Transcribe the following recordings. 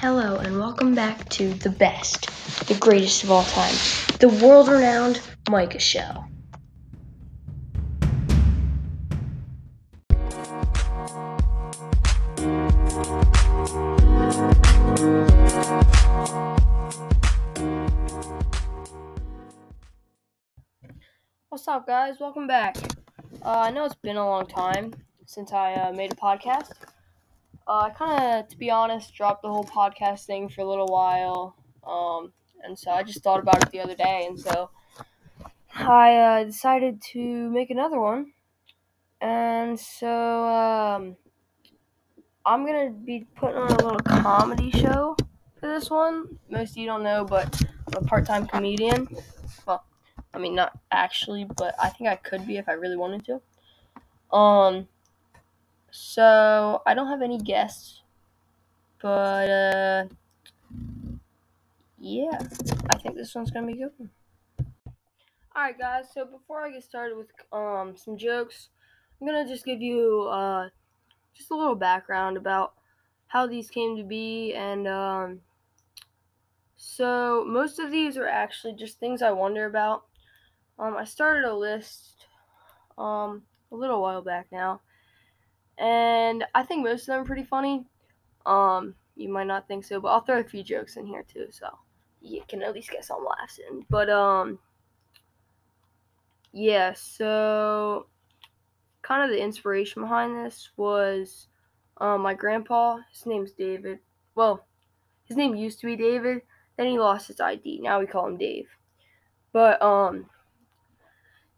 Hello, and welcome back to the best, the greatest of all time, the world renowned Micah Show. What's up, guys? Welcome back. Uh, I know it's been a long time since I uh, made a podcast. Uh, I kind of, to be honest, dropped the whole podcast thing for a little while. Um, and so I just thought about it the other day, and so I uh, decided to make another one. And so um, I'm gonna be putting on a little comedy show for this one. Most of you don't know, but I'm a part-time comedian. Well, I mean, not actually, but I think I could be if I really wanted to. Um, so I don't have any guests, but uh, yeah, I think this one's gonna be good. All right, guys. So before I get started with um some jokes, I'm gonna just give you uh just a little background about how these came to be, and um, so most of these are actually just things I wonder about. Um, I started a list um a little while back now and I think most of them are pretty funny. Um, you might not think so, but I'll throw a few jokes in here too, so you can at least get some laughs in. But um, yeah. So, kind of the inspiration behind this was um, my grandpa. His name's David. Well, his name used to be David. Then he lost his ID. Now we call him Dave. But um,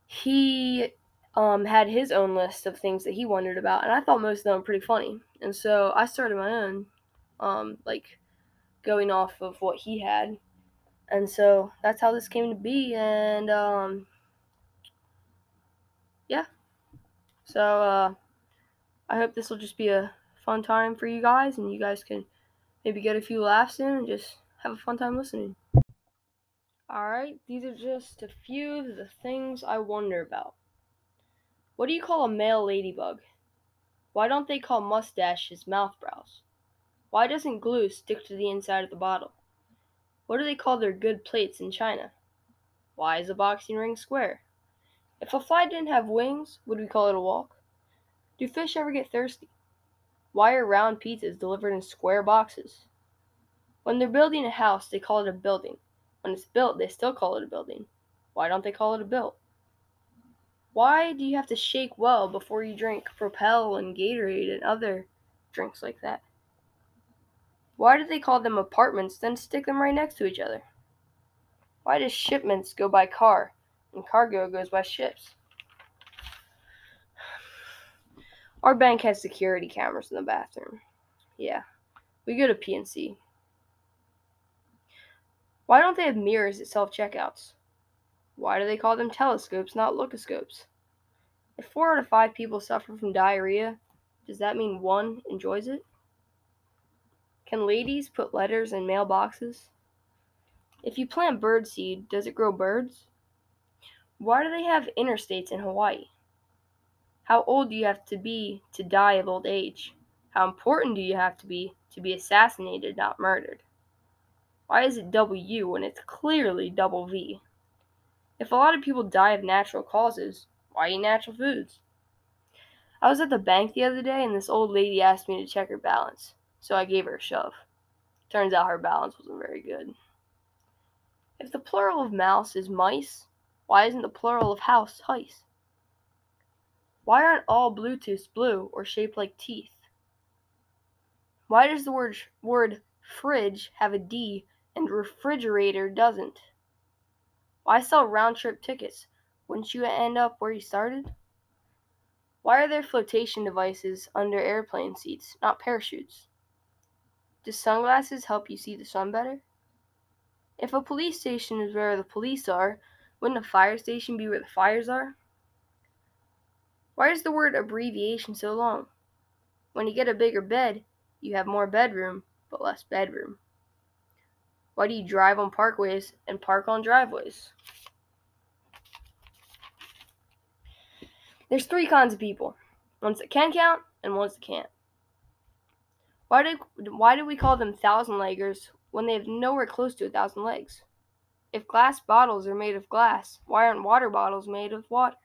he um, had his own list of things that he wondered about, and I thought most of them were pretty funny. And so I started my own, um, like going off of what he had. And so that's how this came to be. And um, yeah. So uh, I hope this will just be a fun time for you guys, and you guys can maybe get a few laughs in and just have a fun time listening. Alright, these are just a few of the things I wonder about. What do you call a male ladybug? Why don't they call mustaches mouth brows? Why doesn't glue stick to the inside of the bottle? What do they call their good plates in China? Why is a boxing ring square? If a fly didn't have wings, would we call it a walk? Do fish ever get thirsty? Why are round pizzas delivered in square boxes? When they're building a house, they call it a building. When it's built, they still call it a building. Why don't they call it a built? Why do you have to shake well before you drink Propel and Gatorade and other drinks like that? Why do they call them apartments then stick them right next to each other? Why does shipments go by car and cargo goes by ships? Our bank has security cameras in the bathroom. Yeah, we go to PNC. Why don't they have mirrors at self checkouts? Why do they call them telescopes, not lookoscopes? If four out of five people suffer from diarrhea, does that mean one enjoys it? Can ladies put letters in mailboxes? If you plant birdseed, does it grow birds? Why do they have interstates in Hawaii? How old do you have to be to die of old age? How important do you have to be to be assassinated, not murdered? Why is it W when it's clearly double V? If a lot of people die of natural causes, why eat natural foods? I was at the bank the other day and this old lady asked me to check her balance, so I gave her a shove. Turns out her balance wasn't very good. If the plural of mouse is mice, why isn't the plural of house heis? Why aren't all Bluetooths blue or shaped like teeth? Why does the word, word fridge have a D and refrigerator doesn't? Why sell round trip tickets? Wouldn't you end up where you started? Why are there flotation devices under airplane seats, not parachutes? Do sunglasses help you see the sun better? If a police station is where the police are, wouldn't a fire station be where the fires are? Why is the word abbreviation so long? When you get a bigger bed, you have more bedroom, but less bedroom. Why do you drive on parkways and park on driveways? There's three kinds of people ones that can count and ones that can't. Why do why do we call them thousand leggers when they have nowhere close to a thousand legs? If glass bottles are made of glass, why aren't water bottles made of water?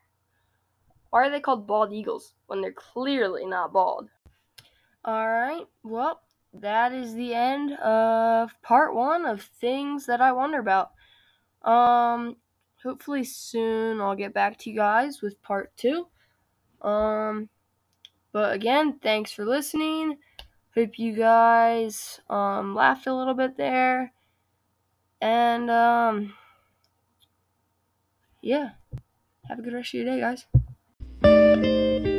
Why are they called bald eagles when they're clearly not bald? Alright, well, that is the end of part one of things that I wonder about. Um, hopefully soon I'll get back to you guys with part two. Um, but again, thanks for listening. Hope you guys um, laughed a little bit there. And um, yeah, have a good rest of your day, guys.